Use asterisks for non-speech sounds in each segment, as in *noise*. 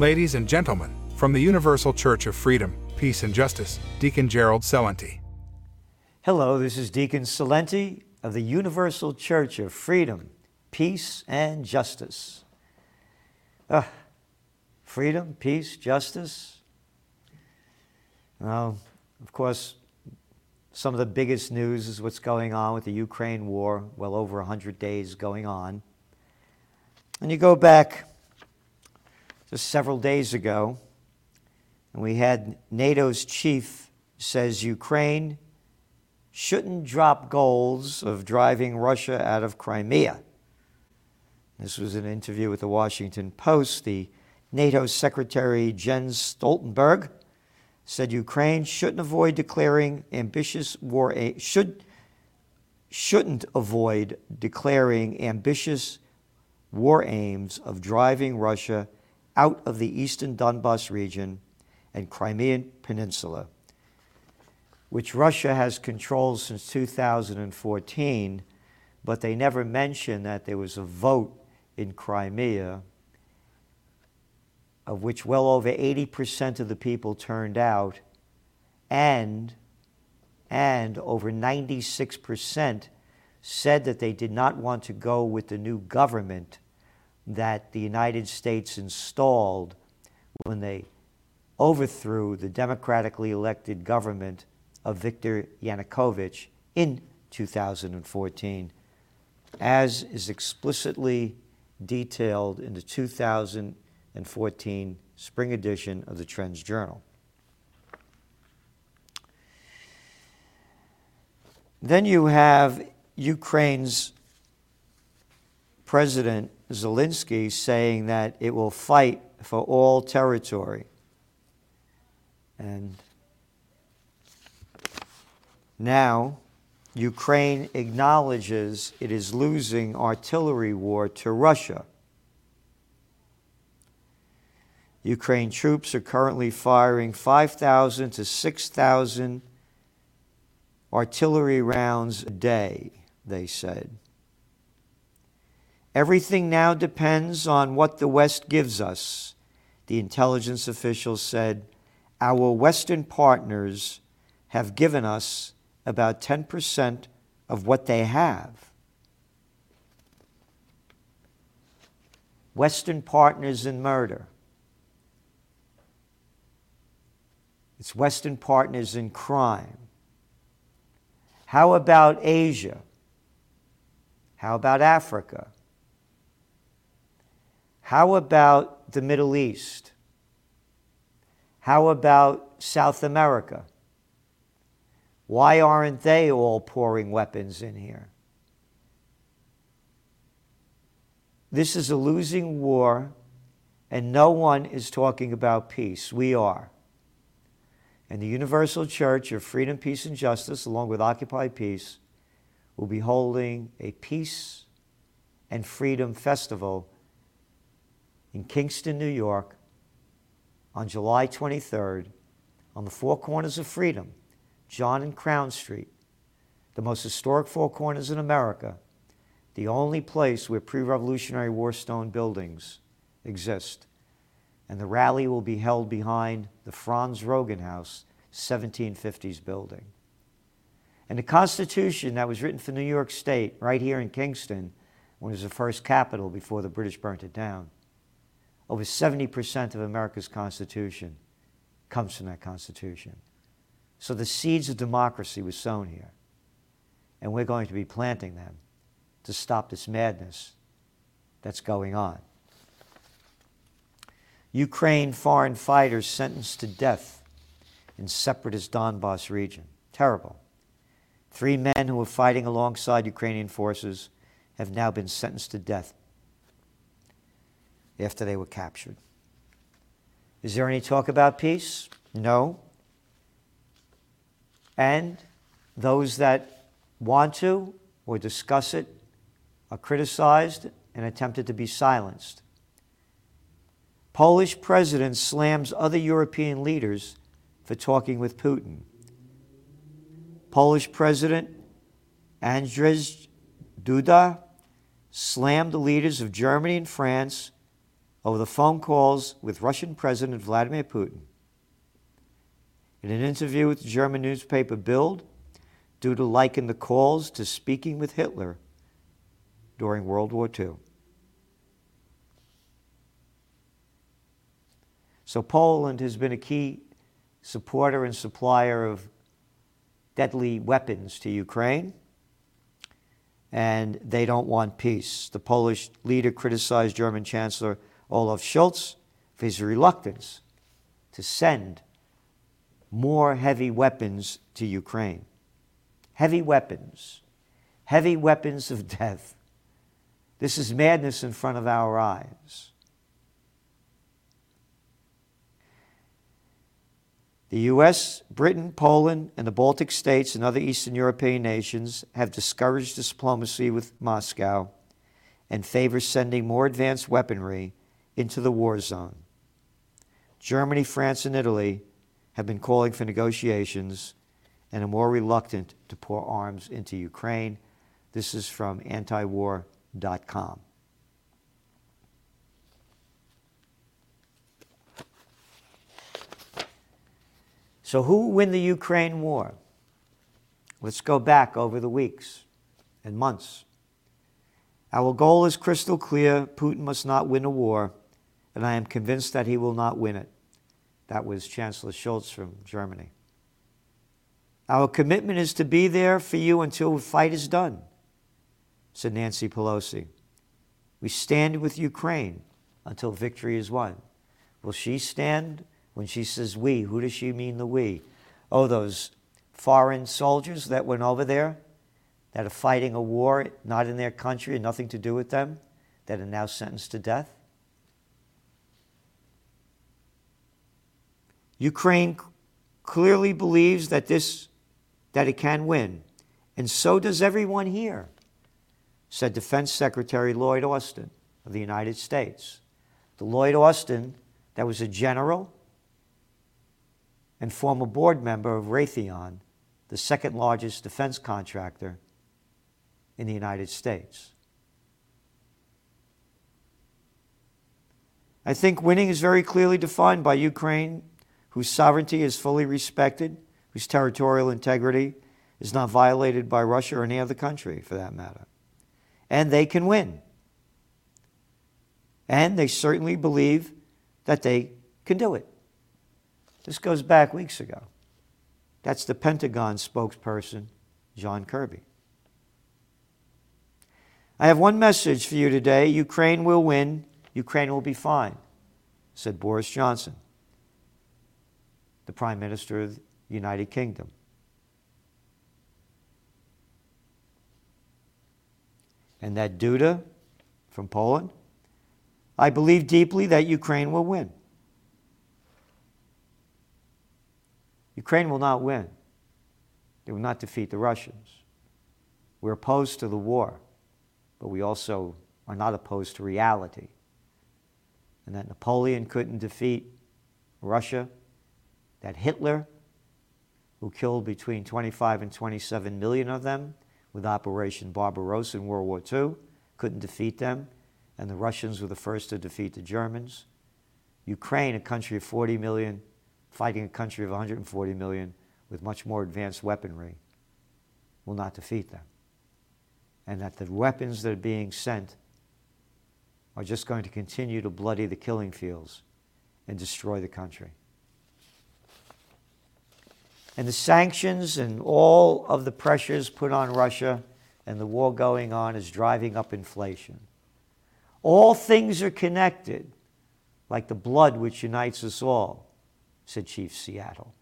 Ladies and gentlemen, from the Universal Church of Freedom, Peace and Justice, Deacon Gerald Celente. Hello, this is Deacon Celente of the Universal Church of Freedom, Peace and Justice. Uh, freedom, peace, justice. Well, of course, some of the biggest news is what's going on with the Ukraine war, well over 100 days going on. And you go back just several days ago, and we had NATO's chief says Ukraine shouldn't drop goals of driving Russia out of Crimea. This was an interview with the Washington Post. The NATO Secretary Jens Stoltenberg said Ukraine shouldn't avoid declaring ambitious war should shouldn't avoid declaring ambitious war aims of driving Russia out of the eastern Donbas region and Crimean Peninsula, which Russia has controlled since 2014, but they never mentioned that there was a vote in Crimea of which well over 80% of the people turned out, and, and over 96% said that they did not want to go with the new government that the United States installed when they overthrew the democratically elected government of Viktor Yanukovych in 2014, as is explicitly detailed in the 2014 spring edition of the Trends Journal. Then you have Ukraine's President Zelensky saying that it will fight for all territory. And now, Ukraine acknowledges it is losing artillery war to Russia. Ukraine troops are currently firing 5,000 to 6,000 artillery rounds a day, they said. Everything now depends on what the West gives us, the intelligence officials said. Our Western partners have given us about 10% of what they have. Western partners in murder. It's Western partners in crime. How about Asia? How about Africa? How about the Middle East? How about South America? Why aren't they all pouring weapons in here? This is a losing war, and no one is talking about peace. We are. And the Universal Church of Freedom, Peace, and Justice, along with Occupy Peace, will be holding a Peace and Freedom Festival in Kingston, New York, on July 23rd, on the Four Corners of Freedom, John and Crown Street, the most historic Four Corners in America, the only place where pre Revolutionary war stone buildings exist. And the rally will be held behind the Franz Roggen House, 1750s building. And the Constitution that was written for New York State, right here in Kingston, when it was the first capital before the British burnt it down over 70% of America's Constitution comes from that Constitution. So the seeds of democracy were sown here. And we're going to be planting them to stop this madness that's going on. Ukraine foreign fighters sentenced to death in separatist Donbass region. Terrible. Three men who were fighting alongside Ukrainian forces have now been sentenced to death after they were captured. Is there any talk about peace? No. And those that want to or discuss it are criticized and attempted to be silenced. Polish president slams other European leaders for talking with Putin. Polish President Andrzej Duda slammed the leaders of Germany and France over the phone calls with Russian President Vladimir Putin. In an interview with the German newspaper Bild, Duda likened the calls to speaking with Hitler during World War II. So Poland has been a key supporter and supplier of deadly weapons to Ukraine, and they don't want peace. The Polish leader criticized German Chancellor Olaf Scholz for his reluctance to send more heavy weapons to Ukraine. Heavy weapons, heavy weapons of death. This is madness in front of our eyes. The US, Britain, Poland, and the Baltic states and other Eastern European nations have discouraged diplomacy with Moscow and favor sending more advanced weaponry into the war zone. Germany, France, and Italy have been calling for negotiations and are more reluctant to pour arms into Ukraine. This is from antiwar.com. So, who win the Ukraine war? Let's go back over the weeks and months. Our goal is crystal clear Putin must not win a war, and I am convinced that he will not win it. That was Chancellor Scholz from Germany. Our commitment is to be there for you until the fight is done, said Nancy Pelosi. We stand with Ukraine until victory is won. Will she stand when she says we, who does she mean the we? Oh, those foreign soldiers that went over there that are fighting a war not in their country and nothing to do with them, that are now sentenced to death? Ukraine clearly believes that this that it can win, and so does everyone here, said Defense Secretary Lloyd Austin of the United States. The Lloyd Austin that was a general and former board member of Raytheon, the second largest defense contractor in the United States. I think winning is very clearly defined by Ukraine, whose sovereignty is fully respected, whose territorial integrity is not violated by Russia or any other country for that matter. And they can win. And they certainly believe that they can do it. This goes back weeks ago. That's the Pentagon spokesperson, John Kirby. I have one message for you today Ukraine will win, Ukraine will be fine, said Boris Johnson, the Prime Minister of the United Kingdom. And that Duda from Poland, I believe deeply that Ukraine will win. Ukraine will not win. They will not defeat the Russians. We're opposed to the war, but we also are not opposed to reality. And that Napoleon couldn't defeat Russia, that Hitler, who killed between 25 and 27 million of them with Operation Barbarossa in World War II, couldn't defeat them, and the Russians were the first to defeat the Germans. Ukraine, a country of 40 million, fighting a country of 140 million with much more advanced weaponry will not defeat them. And that the weapons that are being sent are just going to continue to bloody the killing fields and destroy the country. And the sanctions and all of the pressures put on Russia and the war going on is driving up inflation. All things are connected, like the blood which unites us all said Chief Seattle.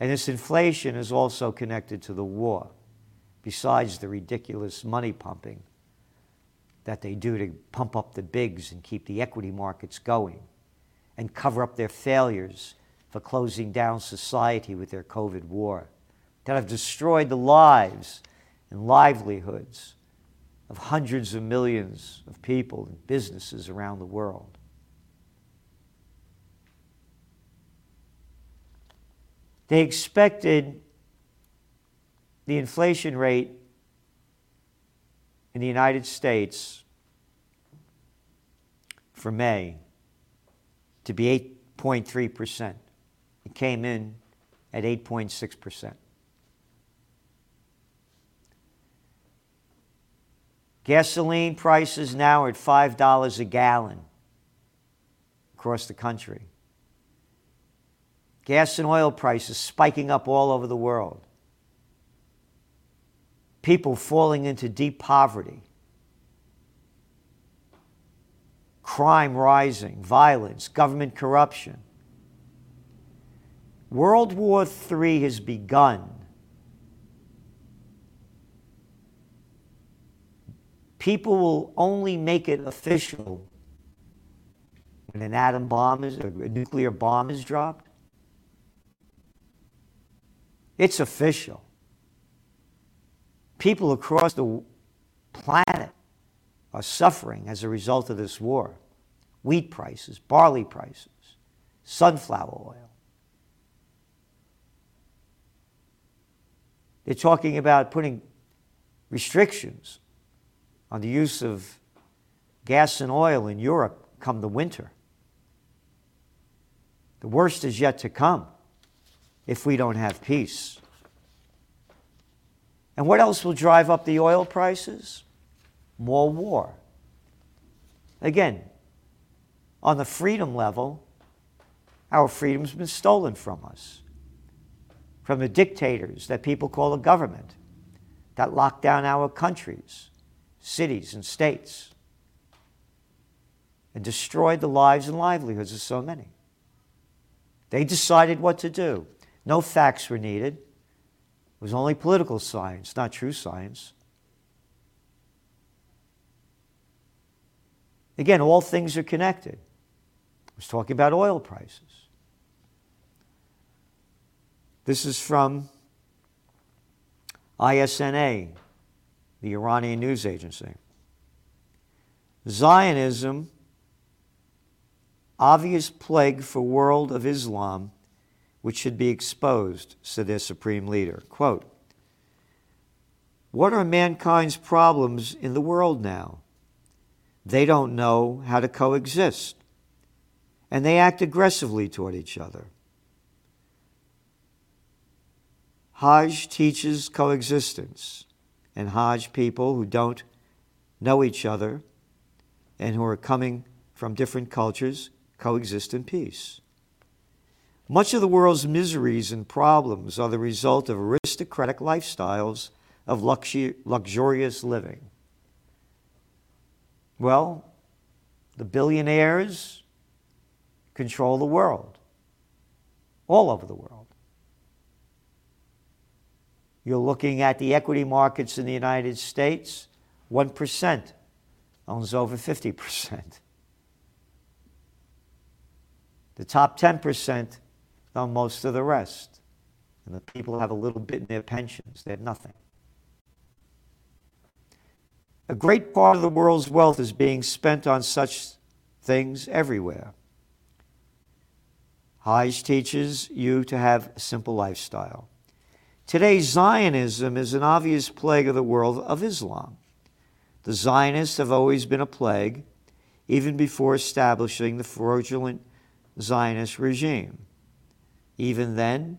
And this inflation is also connected to the war, besides the ridiculous money pumping that they do to pump up the bigs and keep the equity markets going and cover up their failures for closing down society with their COVID war, that have destroyed the lives and livelihoods of hundreds of millions of people and businesses around the world. They expected the inflation rate in the United States for May to be 8.3%. It came in at 8.6%. Gasoline prices now are at $5 a gallon across the country. Gas and oil prices spiking up all over the world. People falling into deep poverty. Crime rising, violence, government corruption. World War III has begun. People will only make it official when an atom bomb is, a nuclear bomb is dropped. It's official. People across the planet are suffering as a result of this war. Wheat prices, barley prices, sunflower oil. They're talking about putting restrictions on the use of gas and oil in Europe come the winter. The worst is yet to come if we don't have peace. And what else will drive up the oil prices? More war. Again, on the freedom level, our freedom's been stolen from us from the dictators that people call the government that lock down our countries, cities, and states, and destroyed the lives and livelihoods of so many. They decided what to do. No facts were needed. It was only political science, not true science. Again, all things are connected. I was talking about oil prices. This is from ISNA, the Iranian news agency. Zionism, obvious plague for world of Islam, which should be exposed, said their supreme leader. Quote, what are mankind's problems in the world now? They don't know how to coexist, and they act aggressively toward each other. Hajj teaches coexistence, and Hajj people who don't know each other and who are coming from different cultures coexist in peace. Much of the world's miseries and problems are the result of aristocratic lifestyles of luxurious living. Well, the billionaires control the world, all over the world. You're looking at the equity markets in the United States, 1% owns over 50%. The top 10% own most of the rest. And the people have a little bit in their pensions, they have nothing. A great part of the world's wealth is being spent on such things everywhere. Hajj teaches you to have a simple lifestyle. Today, Zionism is an obvious plague of the world of Islam. The Zionists have always been a plague, even before establishing the fraudulent Zionist regime. Even then,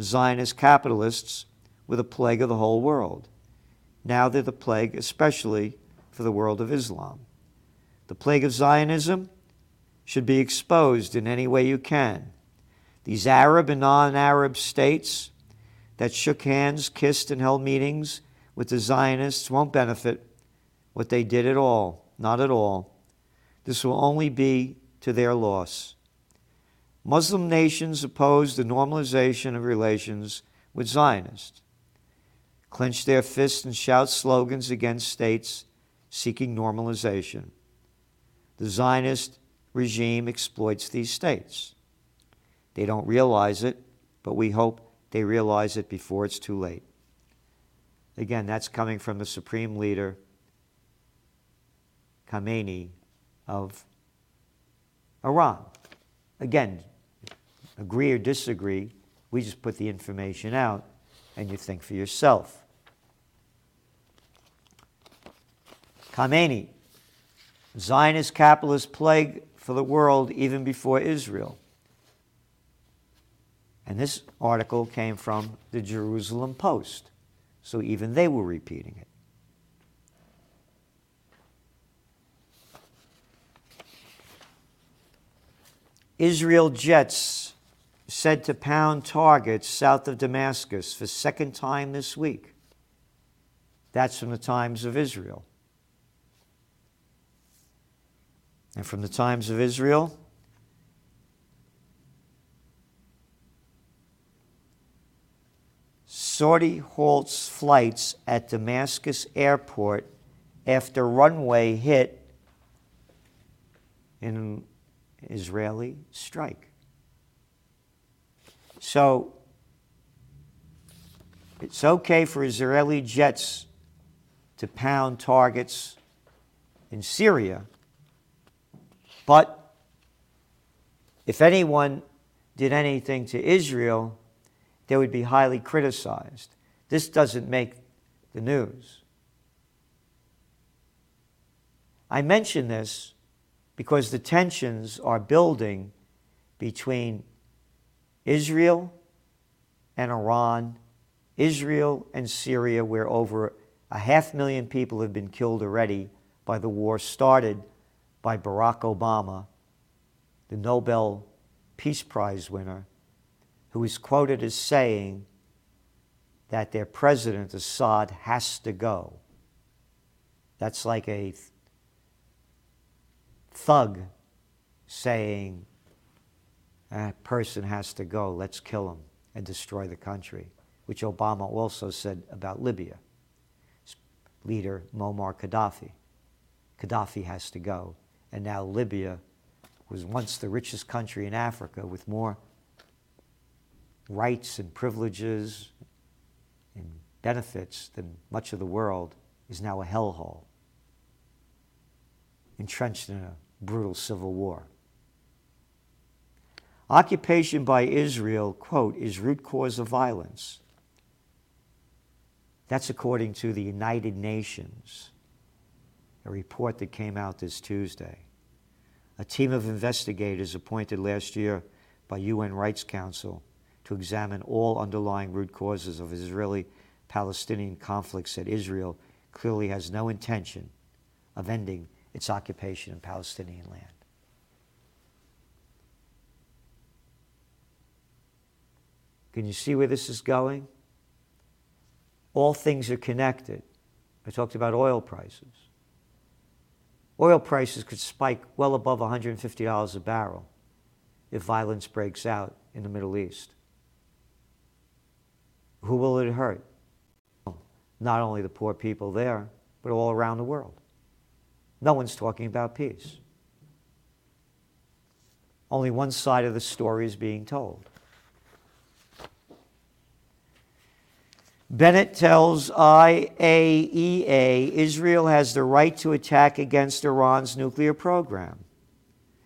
Zionist capitalists were the plague of the whole world. Now they're the plague, especially for the world of Islam. The plague of Zionism should be exposed in any way you can. These Arab and non Arab states that shook hands, kissed, and held meetings with the Zionists won't benefit what they did at all, not at all. This will only be to their loss. Muslim nations oppose the normalization of relations with Zionists, clench their fists and shout slogans against states seeking normalization. The Zionist regime exploits these states. They don't realize it, but we hope they realize it before it's too late. Again, that's coming from the supreme leader, Khamenei, of Iran. Again, agree or disagree, we just put the information out and you think for yourself. Khamenei, Zionist capitalist plague for the world even before Israel. And this article came from the Jerusalem Post, so even they were repeating it. Israel jets said to pound targets south of Damascus for second time this week. That's from the Times of Israel. And from the Times of Israel, Saudi halts flights at Damascus airport after runway hit in an Israeli strike. So it's okay for Israeli jets to pound targets in Syria, but if anyone did anything to Israel, they would be highly criticized. This doesn't make the news. I mention this because the tensions are building between Israel and Iran, Israel and Syria, where over a half million people have been killed already by the war started by Barack Obama, the Nobel Peace Prize winner, who is quoted as saying that their president, Assad, has to go. That's like a thug saying, that person has to go, let's kill him and destroy the country, which Obama also said about Libya. Leader Muammar Gaddafi. Gaddafi has to go. And now Libya was once the richest country in Africa with more rights and privileges and benefits than much of the world is now a hellhole, entrenched in a brutal civil war. Occupation by Israel, quote, is root cause of violence. That's according to the United Nations, a report that came out this Tuesday. A team of investigators appointed last year by UN Rights Council to examine all underlying root causes of Israeli Palestinian conflicts, said Israel clearly has no intention of ending its occupation of Palestinian land. Can you see where this is going? All things are connected. I talked about oil prices. Oil prices could spike well above $150 a barrel if violence breaks out in the Middle East. Who will it hurt? Not only the poor people there, but all around the world. No one's talking about peace. Only one side of the story is being told. Bennett tells IAEA Israel has the right to attack against Iran's nuclear program.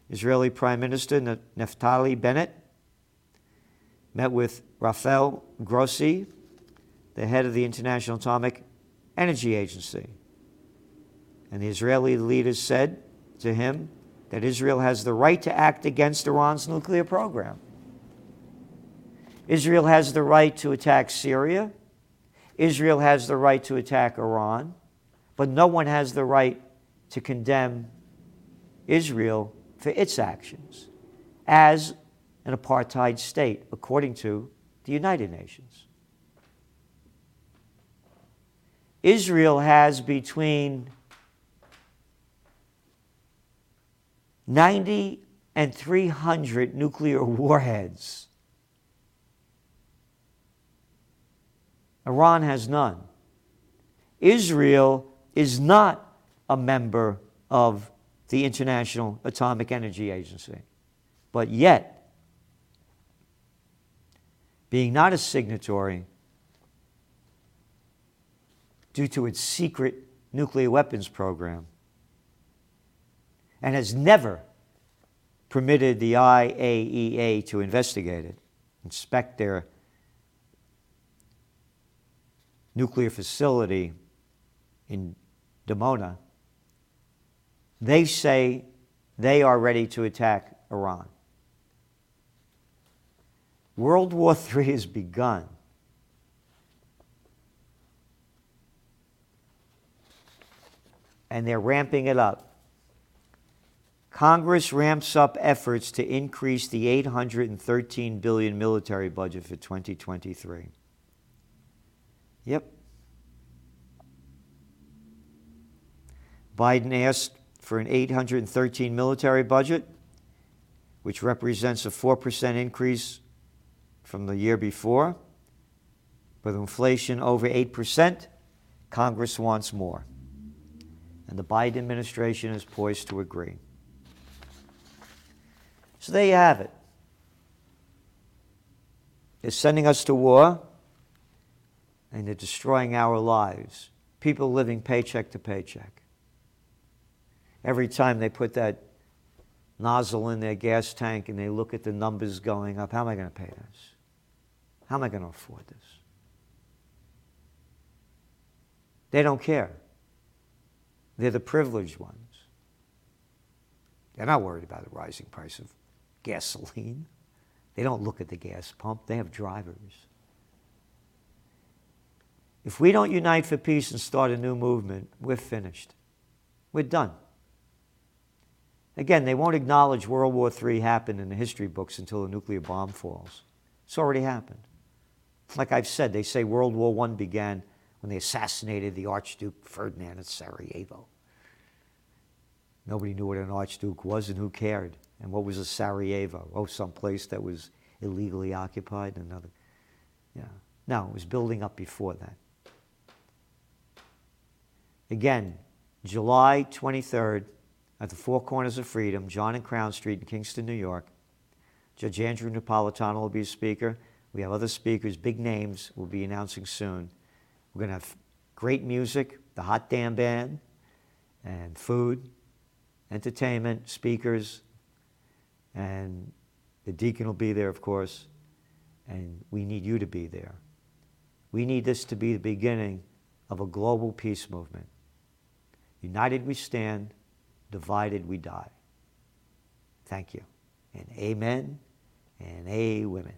Israeli Prime Minister Naftali Bennett met with Rafael Grossi, the head of the International Atomic Energy Agency. And the Israeli leaders said to him that Israel has the right to act against Iran's nuclear program. Israel has the right to attack Syria. Israel has the right to attack Iran. But no one has the right to condemn Israel for its actions as an apartheid state, according to the United Nations. Israel has between 90 and 300 nuclear warheads. Iran has none. Israel is not a member of the International Atomic Energy Agency, but yet being not a signatory due to its secret nuclear weapons program and has never permitted the IAEA to investigate it, inspect their nuclear facility in Dimona, They say they are ready to attack Iran. World War *laughs* III has begun. And they're ramping it up. Congress ramps up efforts to increase the 813 billion military budget for 2023. Yep. Biden asked for an 813 military budget, which represents a 4% increase from the year before. With inflation over 8%, Congress wants more. And the Biden administration is poised to agree. So there you have it. They're sending us to war and they're destroying our lives. People living paycheck to paycheck. Every time they put that nozzle in their gas tank and they look at the numbers going up, how am I going to pay this? How am I going to afford this? They don't care. They're the privileged ones. They're not worried about the rising price of gasoline. They don't look at the gas pump, they have drivers. If we don't unite for peace and start a new movement, we're finished. We're done. Again, they won't acknowledge World War III happened in the history books until a nuclear bomb falls. It's already happened. Like I've said, they say World War I began when they assassinated the Archduke Ferdinand at Sarajevo. Nobody knew what an Archduke was and who cared. And what was a Sarajevo? Oh, some place that was illegally occupied. Another, yeah. No, it was building up before that. Again, July 23rd at the Four Corners of Freedom, John and Crown Street in Kingston, New York. Judge Andrew Napolitano will be a speaker. We have other speakers, big names, we'll be announcing soon. We're going to have great music, the Hot Damn Band, and food, entertainment, speakers, and the deacon will be there, of course, and we need you to be there. We need this to be the beginning of a global peace movement. United we stand, divided we die. Thank you. And amen and a women.